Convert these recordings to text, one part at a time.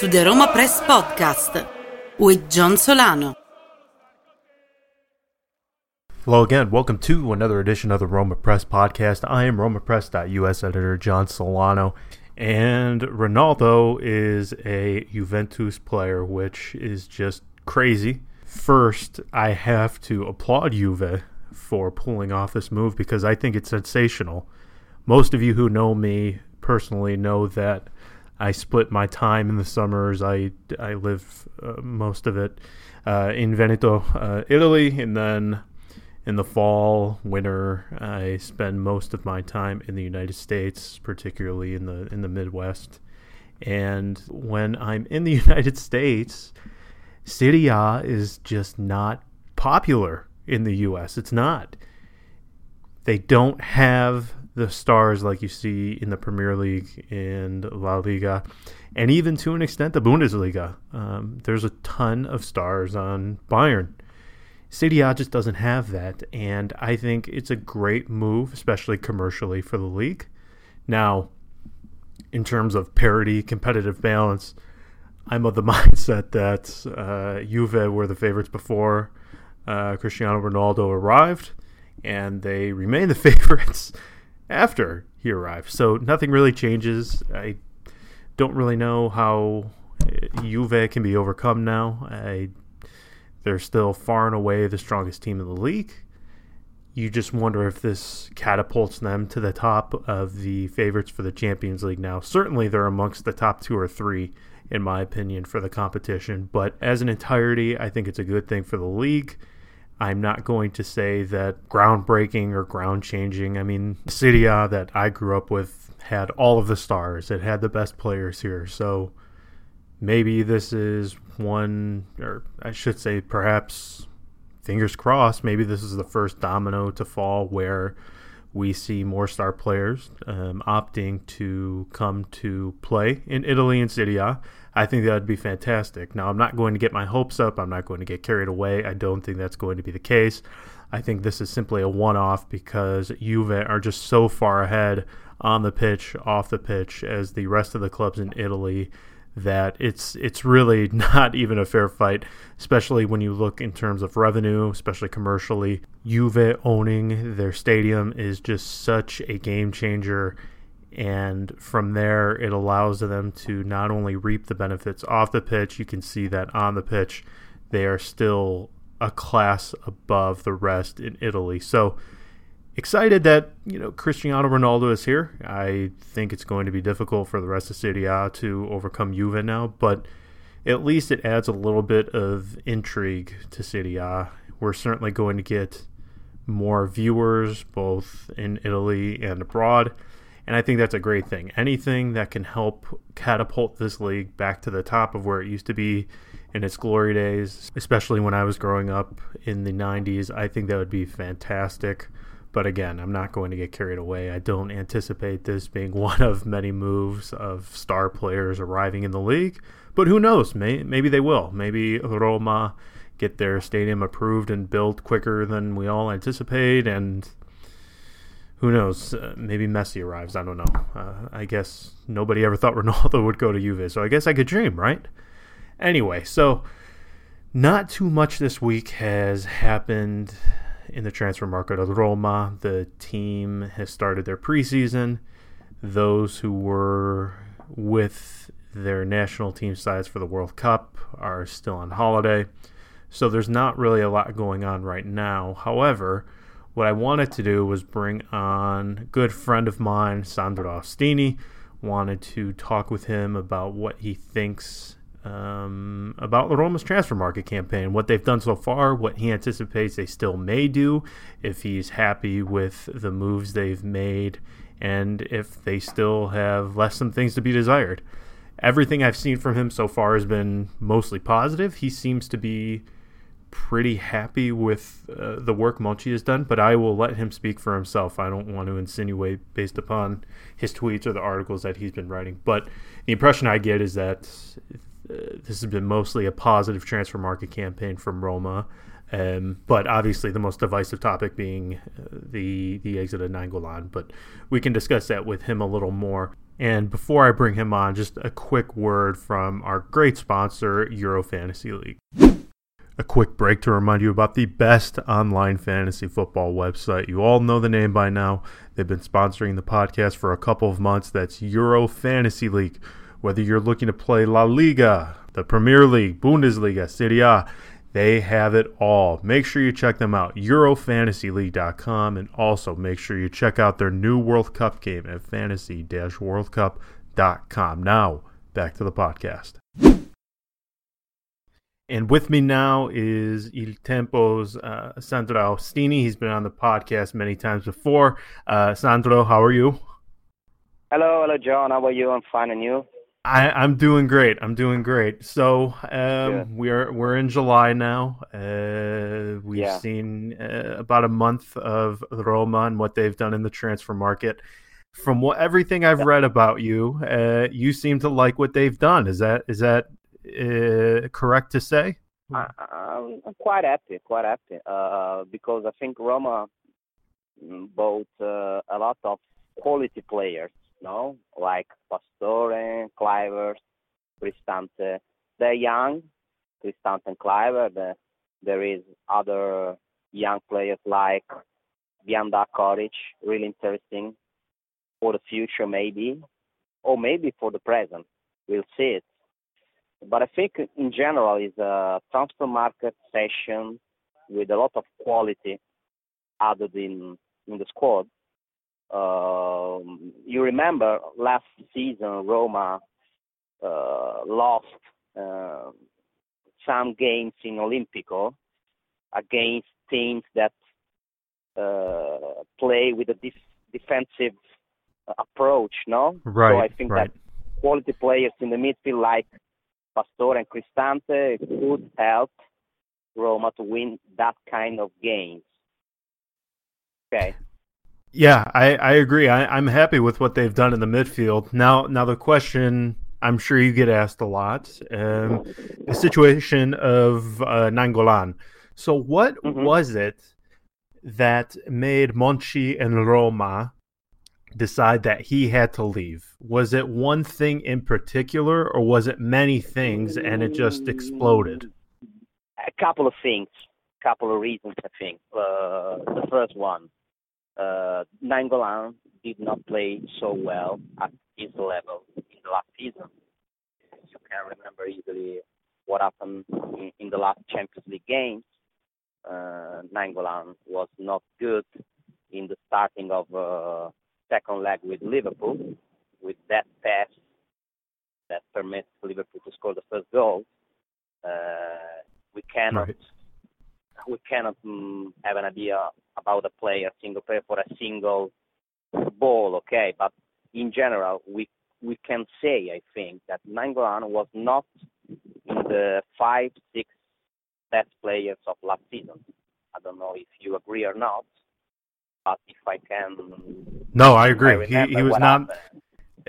to the Roma Press Podcast with John Solano. Hello again. Welcome to another edition of the Roma Press Podcast. I am RomaPress.us editor John Solano, and Ronaldo is a Juventus player, which is just crazy. First, I have to applaud Juve for pulling off this move because I think it's sensational. Most of you who know me personally know that I split my time in the summers. I, I live uh, most of it uh, in Veneto, uh, Italy, and then in the fall, winter, I spend most of my time in the United States, particularly in the in the Midwest. And when I'm in the United States, Serie A is just not popular in the U.S. It's not. They don't have the stars like you see in the Premier League and La Liga, and even to an extent the Bundesliga. Um, there's a ton of stars on Bayern. A just doesn't have that, and I think it's a great move, especially commercially for the league. Now, in terms of parity, competitive balance, I'm of the mindset that uh, Juve were the favorites before uh, Cristiano Ronaldo arrived, and they remain the favorites after he arrived. So nothing really changes. I don't really know how uh, Juve can be overcome now. I, they're still far and away the strongest team in the league. You just wonder if this catapults them to the top of the favorites for the Champions League now. Certainly, they're amongst the top two or three, in my opinion, for the competition. But as an entirety, I think it's a good thing for the league. I'm not going to say that groundbreaking or ground changing. I mean, Serie that I grew up with had all of the stars. It had the best players here. So maybe this is one, or I should say, perhaps, fingers crossed, maybe this is the first domino to fall where we see more star players um, opting to come to play in Italy and Serie A. I think that would be fantastic. Now, I'm not going to get my hopes up. I'm not going to get carried away. I don't think that's going to be the case. I think this is simply a one off because Juve are just so far ahead on the pitch, off the pitch, as the rest of the clubs in Italy that it's it's really not even a fair fight, especially when you look in terms of revenue, especially commercially. Juve owning their stadium is just such a game changer and from there it allows them to not only reap the benefits off the pitch you can see that on the pitch they are still a class above the rest in Italy. So excited that you know Cristiano Ronaldo is here. I think it's going to be difficult for the rest of Serie A to overcome Juve now but at least it adds a little bit of intrigue to Serie A. We're certainly going to get more viewers both in Italy and abroad and I think that's a great thing. Anything that can help catapult this league back to the top of where it used to be in its glory days, especially when I was growing up in the 90s, I think that would be fantastic. But again, I'm not going to get carried away. I don't anticipate this being one of many moves of star players arriving in the league. But who knows? May, maybe they will. Maybe Roma get their stadium approved and built quicker than we all anticipate, and who knows? Uh, maybe Messi arrives. I don't know. Uh, I guess nobody ever thought Ronaldo would go to Juve, so I guess I could dream, right? Anyway, so not too much this week has happened in the transfer market of Roma. The team has started their preseason. Those who were with their national team sides for the World Cup are still on holiday. So there's not really a lot going on right now. However, what I wanted to do was bring on a good friend of mine, Sandro Austini. Wanted to talk with him about what he thinks um, about the Roma's transfer market campaign, what they've done so far, what he anticipates they still may do, if he's happy with the moves they've made, and if they still have less some things to be desired. Everything I've seen from him so far has been mostly positive. He seems to be pretty happy with uh, the work Monchi has done, but I will let him speak for himself. I don't want to insinuate based upon his tweets or the articles that he's been writing. But the impression I get is that uh, this has been mostly a positive transfer market campaign from Roma. Um, but obviously, the most divisive topic being uh, the the exit of Nainggolan. But we can discuss that with him a little more And before I bring him on, just a quick word from our great sponsor, Euro Fantasy League. A quick break to remind you about the best online fantasy football website. You all know the name by now. They've been sponsoring the podcast for a couple of months. That's Euro Fantasy League. Whether you're looking to play La Liga, the Premier League, Bundesliga, Serie A, they have it all. Make sure you check them out, EuroFantasyLeague.com, and also make sure you check out their new World Cup game at fantasy-worldcup.com. Now, back to the podcast. And with me now is Il Tempo's uh, Sandro Austini. He's been on the podcast many times before. Uh, Sandro, how are you? Hello, hello, John. How are you? I'm fine, and you? I, am doing great. I'm doing great. So um, we're we're in July now. Uh, we've yeah. seen uh, about a month of Roma and what they've done in the transfer market. From what everything I've yeah. read about you, uh, you seem to like what they've done. Is that is that uh, correct to say? I, am quite happy, quite happy, uh, because I think Roma mm, bought uh, a lot of quality players no, like Pastore, Kluivert, Cristante. They're young, Cristante and. The, there is other young players like Bianda Coric, really interesting for the future maybe, or maybe for the present. We'll see it. But I think in general is a transfer market session with a lot of quality added in in the squad um, you remember last season Roma uh, lost uh, some games in Olimpico against teams that uh, play with a def- defensive approach, no? Right. So I think right. that quality players in the midfield like Pastore and Cristante could help Roma to win that kind of games. Okay. Yeah, I, I agree. I, I'm happy with what they've done in the midfield. Now, now the question I'm sure you get asked a lot: um, the situation of uh, Nainggolan. So, what mm-hmm. was it that made Monchi and Roma decide that he had to leave? Was it one thing in particular, or was it many things and it just exploded? A couple of things, a couple of reasons. I think uh, the first one uh, Nainggolan did not play so well at his level in the last season. You can remember easily what happened in, in the last Champions League games. Uh, Nainggolan was not good in the starting of uh, second leg with Liverpool, with that pass that permits Liverpool to score the first goal. Uh, we cannot right we cannot um, have an idea about a player, single player for a single ball, okay? But in general, we we can say, I think, that Nainggolan was not in the five, six best players of last season. I don't know if you agree or not, but if I can. No, I agree. I he, he was not. Happened.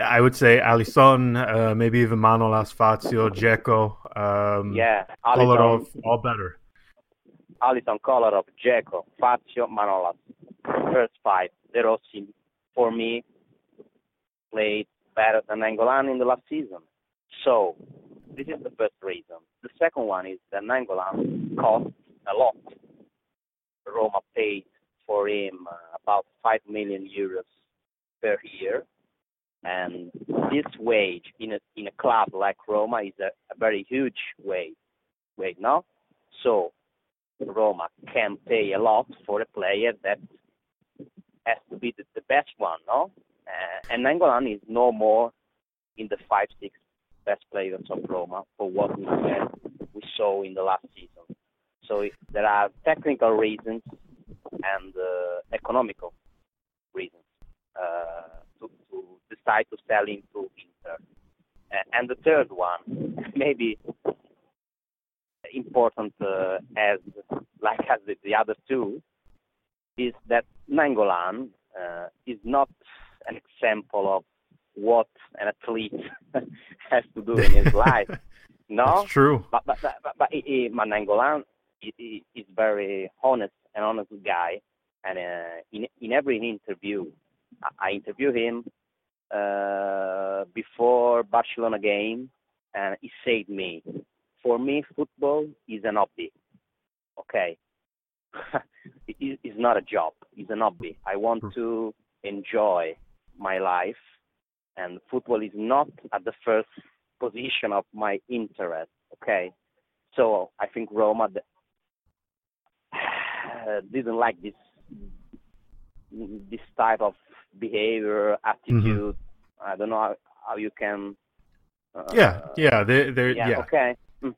I would say Alisson, uh, maybe even Manolas, Fazio, Dzeko, um, yeah, Kolarov, all better. Alisson Kolarov, Dzeko, Fazio, Manolas. First five. De Rossi, for me, played better than Nainggolan in the last season. So, this is the first reason. The second one is that Nainggolan cost a lot. Roma paid for him uh, about 5 million euros per year. And this wage in a, in a club like Roma is a, a very huge wage, wage, no? So Roma can pay a lot for a player that has to be the, the best one, no? Uh, and Nainggolan is no more in the five, six best players of Roma for what we we saw in the last season. So if there are technical reasons and uh, economical reasons uh, to, to, decide to sell into to Inter. and the third one, maybe important uh, as like as the, the, other two is that Nainggolan uh, is not an example of what an athlete has to do in his life. No, That's true. But but but, but, but Nainggolan is, is very honest, an honest guy, and uh, in in every interview, I, I interview him. uh, before Barcelona game, and he said me, for me, football is an hobby. Okay, it is not a job. It's an hobby. I want to enjoy my life, and football is not at the first position of my interest. Okay, so I think Roma didn't like this this type of behavior, attitude. Mm-hmm. I don't know how, how you can. Uh, yeah, yeah, they're, they're yeah, yeah. Okay, mm.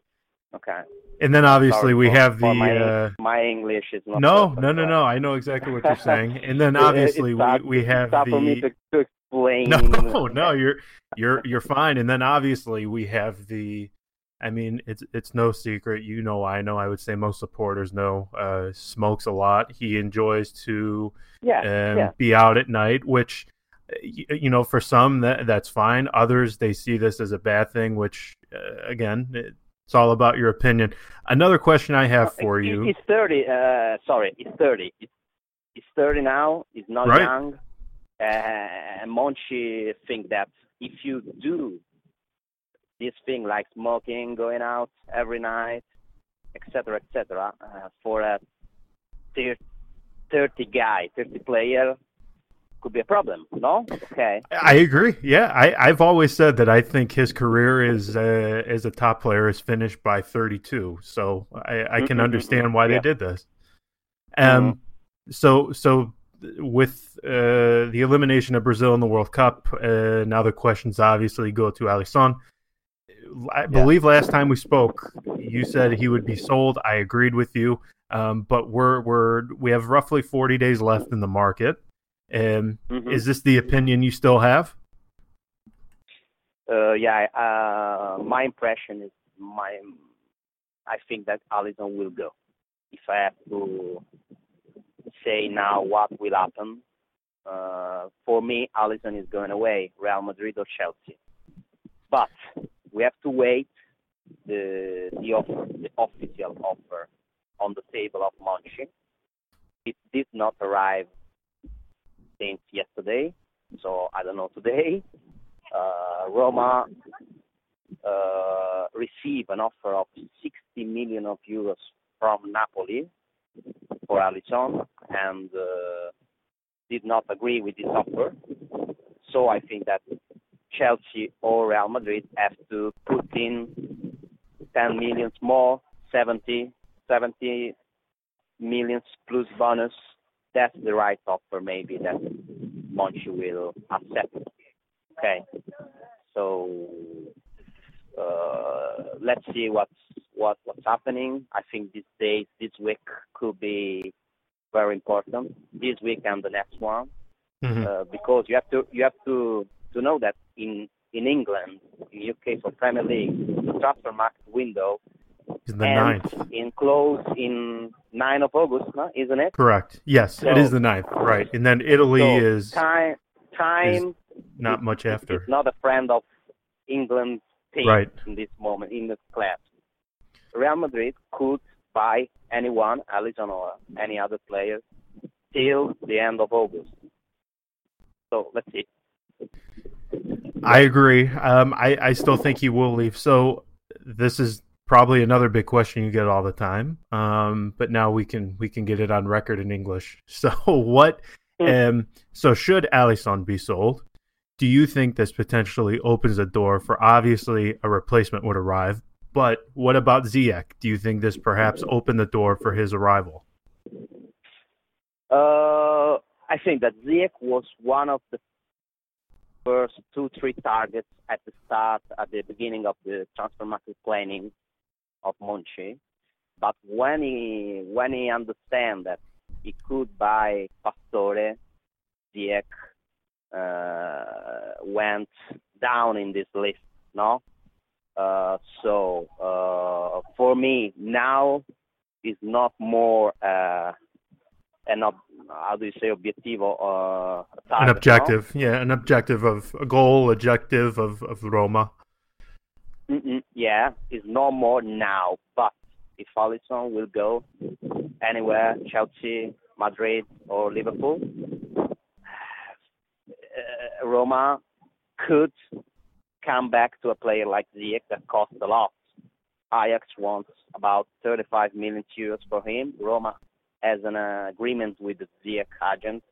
okay. And then obviously Sorry we for, have the my, uh, my English is not no, perfect, no, no, no. I know exactly what you're saying. And then obviously hard, we we have hard for me the to, to explain. no, no, you're you're you're fine. And then obviously we have the. I mean, it's it's no secret. You know, I know. I would say most supporters know. Uh, smokes a lot. He enjoys to Yeah, um, yeah. be out at night, which you know, for some that that's fine. Others they see this as a bad thing, which uh, again, it's all about your opinion. Another question I have for you. He's 30. Uh, sorry, he's 30. He's, 30 now. He's not Right. young. Uh, and Monchi think that if you do this thing like smoking, going out every night, etc., etc., uh, for a thir- 30 guy, 30 player, could be a problem. No? Okay. I agree. Yeah, I, I've always said that I think his career is uh, as a top player is finished by 32. So I, I can Mhm, understand why yeah. they did this. Um, so so with uh, the elimination of Brazil in the World Cup, uh, now the questions obviously go to Alisson. I believe last time we spoke, you said he would be sold. I agreed with you, um, but we're we're we have roughly 40 days left in the market. Um, Mhm. Is this the opinion you still have? Uh, yeah, uh, my impression is my. I think that Alisson will go. If I have to say now what will happen, uh, for me, Alisson is going away, Real Madrid or Chelsea. But we have to wait the the offer, the official offer on the table of Monchi. It did not arrive since yesterday, so I don't know today uh, Roma uh, receive an offer of 60 million of euros from Napoli for Alisson and uh, did not agree with this offer. So I think that Chelsea or Real Madrid have to put in 10 millions more, 70, 70 millions plus bonus. That's the right offer maybe that Monchi will accept. Okay. So uh, let's see what's what what's happening. I think these days, this week could be very important. This week and the next one, Mhm. uh, because you have to you have to to know that in in England, in UK for Premier League, the transfer market window Is the ends ninth. in close in 9 of August, no? isn't it? Correct. Yes, it So- is the ninth. Right, and then Italy So is time time not much after. It's not a friend of England's team Right. in this moment in the class. Real Madrid could buy anyone, Alisson or any other player, till the end of August. So let's see. I agree. Um, I, I still think he will leave. So this is probably another big question you get all the time. Um, but now we can we can get it on record in English. So what? Um, so should Alisson be sold? Do you think this potentially opens a door for obviously a replacement would arrive? But what about Ziyech? Do you think this perhaps opened the door for his arrival? Uh, I think that Ziyech was one of the first two, three targets at the start, at the beginning of the transfer market planning of Monchi. But when he when he understand that he could buy Pastore, Ziyech uh, went down in this list. No, uh, so uh, for me now is not more. An ob- how do you say objetivo uh, An target, no? objective, yeah, an objective of a goal, objective of, of Roma. Mm-mm, yeah, it's no more now. But if Alisson will go anywhere, Chelsea, Madrid, or Liverpool, uh, Roma could come back to a player like Ziyech that costs a lot. Ajax wants about 35 million euros for him. Roma has an uh, agreement with the Ziyech agent,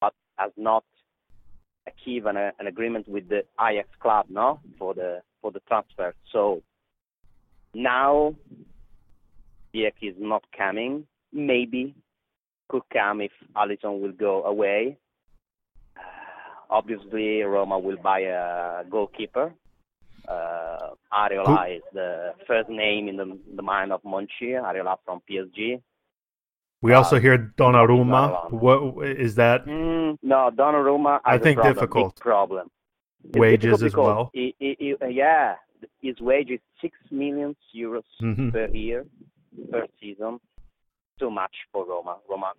but has not achieved an, uh, an agreement with the Ajax club, no, for the for the transfer. So now Ziyech is not coming. Maybe could come if Alisson will go away. Uh, obviously, Roma will buy a goalkeeper. Uh, Areola Who? is the first name in the, the mind of Monchi. Areola from PSG. We also uh, hear Donnarumma. What is that? Mm, no, Donnarumma. I think problem, difficult problem. It's Wages as well. He, he, he, yeah, his wage is six million euros mm-hmm. per year per season. Too much for Roma. Roma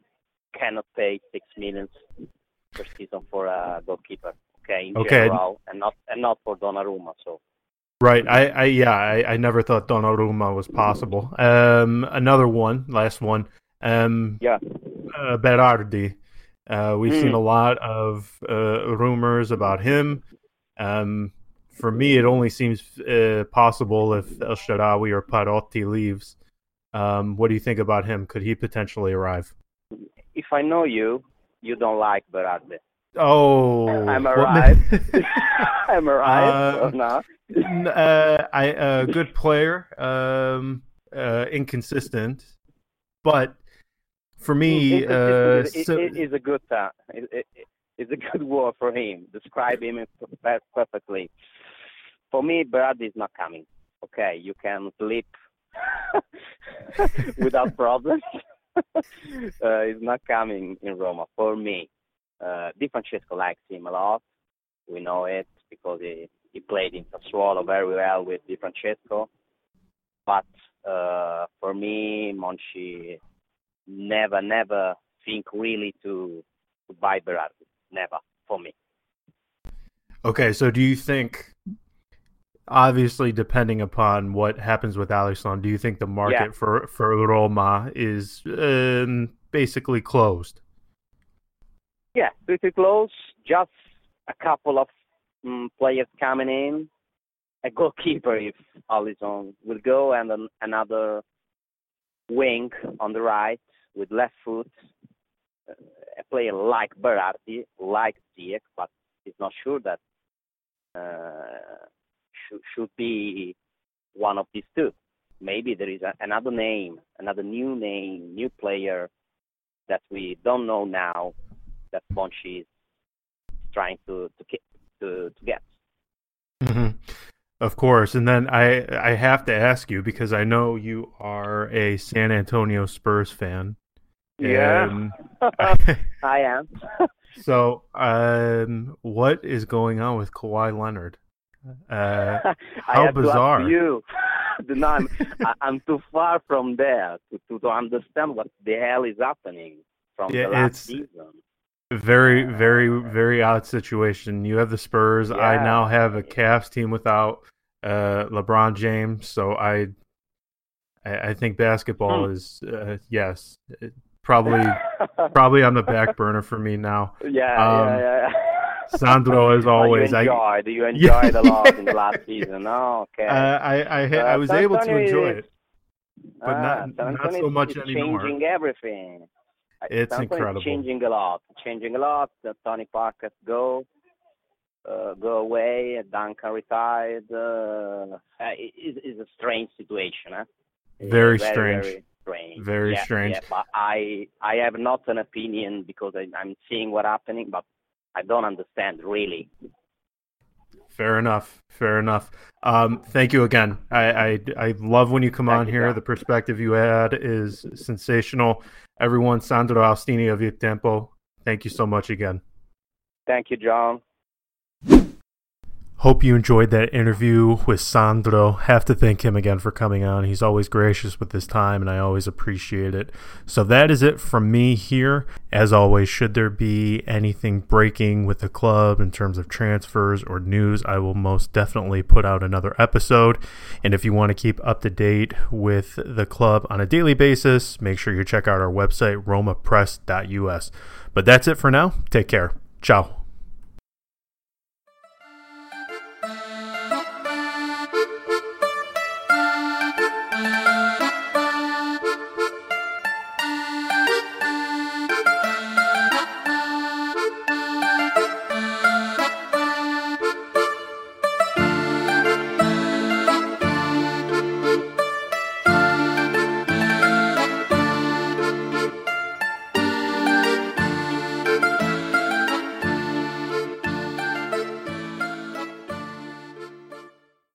cannot pay six million per season for a goalkeeper. Okay, in okay. general, and not and not for Donnarumma. So. Right. I, I yeah, I, I never thought Donnarumma was possible. Um, another one, last one. Um, yeah. Uh, Berardi. Uh, we've mm. seen a lot of uh, rumors about him. Um, for me, it only seems uh, possible if El Shaarawy or Perotti leaves. Um, what do you think about him? Could he potentially arrive? If I know you, you don't like Berardi. Oh, I'm arrived. I'm arrived. uh, or not? uh, I a uh, good player, um, uh, inconsistent, but for me, uh, so, it, it is a good it, it, it's a good word for him. Describe him perfectly. For me, Brad is not coming. Okay, you can sleep without problems. uh, he's not coming in Roma for me. Uh, Di Francesco likes him a lot. We know it because he, he played in Sassuolo very well with Di Francesco. But uh, for me, Monchi never, never think really to, to buy Berardi. Never for me. Okay, so do you think, obviously, depending upon what happens with Alisson, do you think the market yeah. for for Roma is um, basically closed? Yeah, pretty close. Just a couple of um, players coming in. A goalkeeper if Alisson will go, and an, another wing on the right with left foot. Uh, a player like Berardi, like Ziyech, but he's not sure that uh, should, should be one of these two. Maybe there is a, another name, another new name, new player that we don't know now that Monchi is trying to to to, to get. Mm-hmm. Of course, and then I I have to ask you because I know you are a San Antonio Spurs fan. Yeah, I am. so, um, what is going on with Kawhi Leonard? Uh, how bizarre! you, no, I'm, I'm too far from there to, to, to understand what the hell is happening from yeah, the last season. Very, very, very odd situation. You have the Spurs. Yeah. I now have a Cavs team without uh, LeBron James. So I, I, I think basketball hmm. is uh, yes, probably, probably on the back burner for me now. Yeah, um, yeah, yeah. Sandro, as always, oh, you enjoyed. I, you enjoyed a lot in the last season. Oh, okay. Uh, I I, I, I was able to enjoy it, but not, not so much anymore. Changing everything. It's incredible. changing a lot. Changing a lot. The Tony Parker go, uh, go away. Duncan retired. Uh, uh it is a strange situation. Huh? Very, very strange. Very strange. Very yeah, strange. Yeah, but I I have not an opinion because I, I'm seeing what's happening, but I don't understand really. Fair enough. Fair enough. Um, thank you again. I, I, I love when you come thank on you, here. The perspective you had is sensational. Everyone, Sandro Austini of Il Tempo. Thank you so much again. Thank you, John. Hope you enjoyed that interview with Sandro. Have to thank him again for coming on. He's always gracious with his time, and I always appreciate it. So that is it from me here. As always, should there be anything breaking with the club in terms of transfers or news, I will most definitely put out another episode. And if you want to keep up to date with the club on a daily basis, make sure you check out our website, romapress.us. But that's it for now. Take care. Ciao.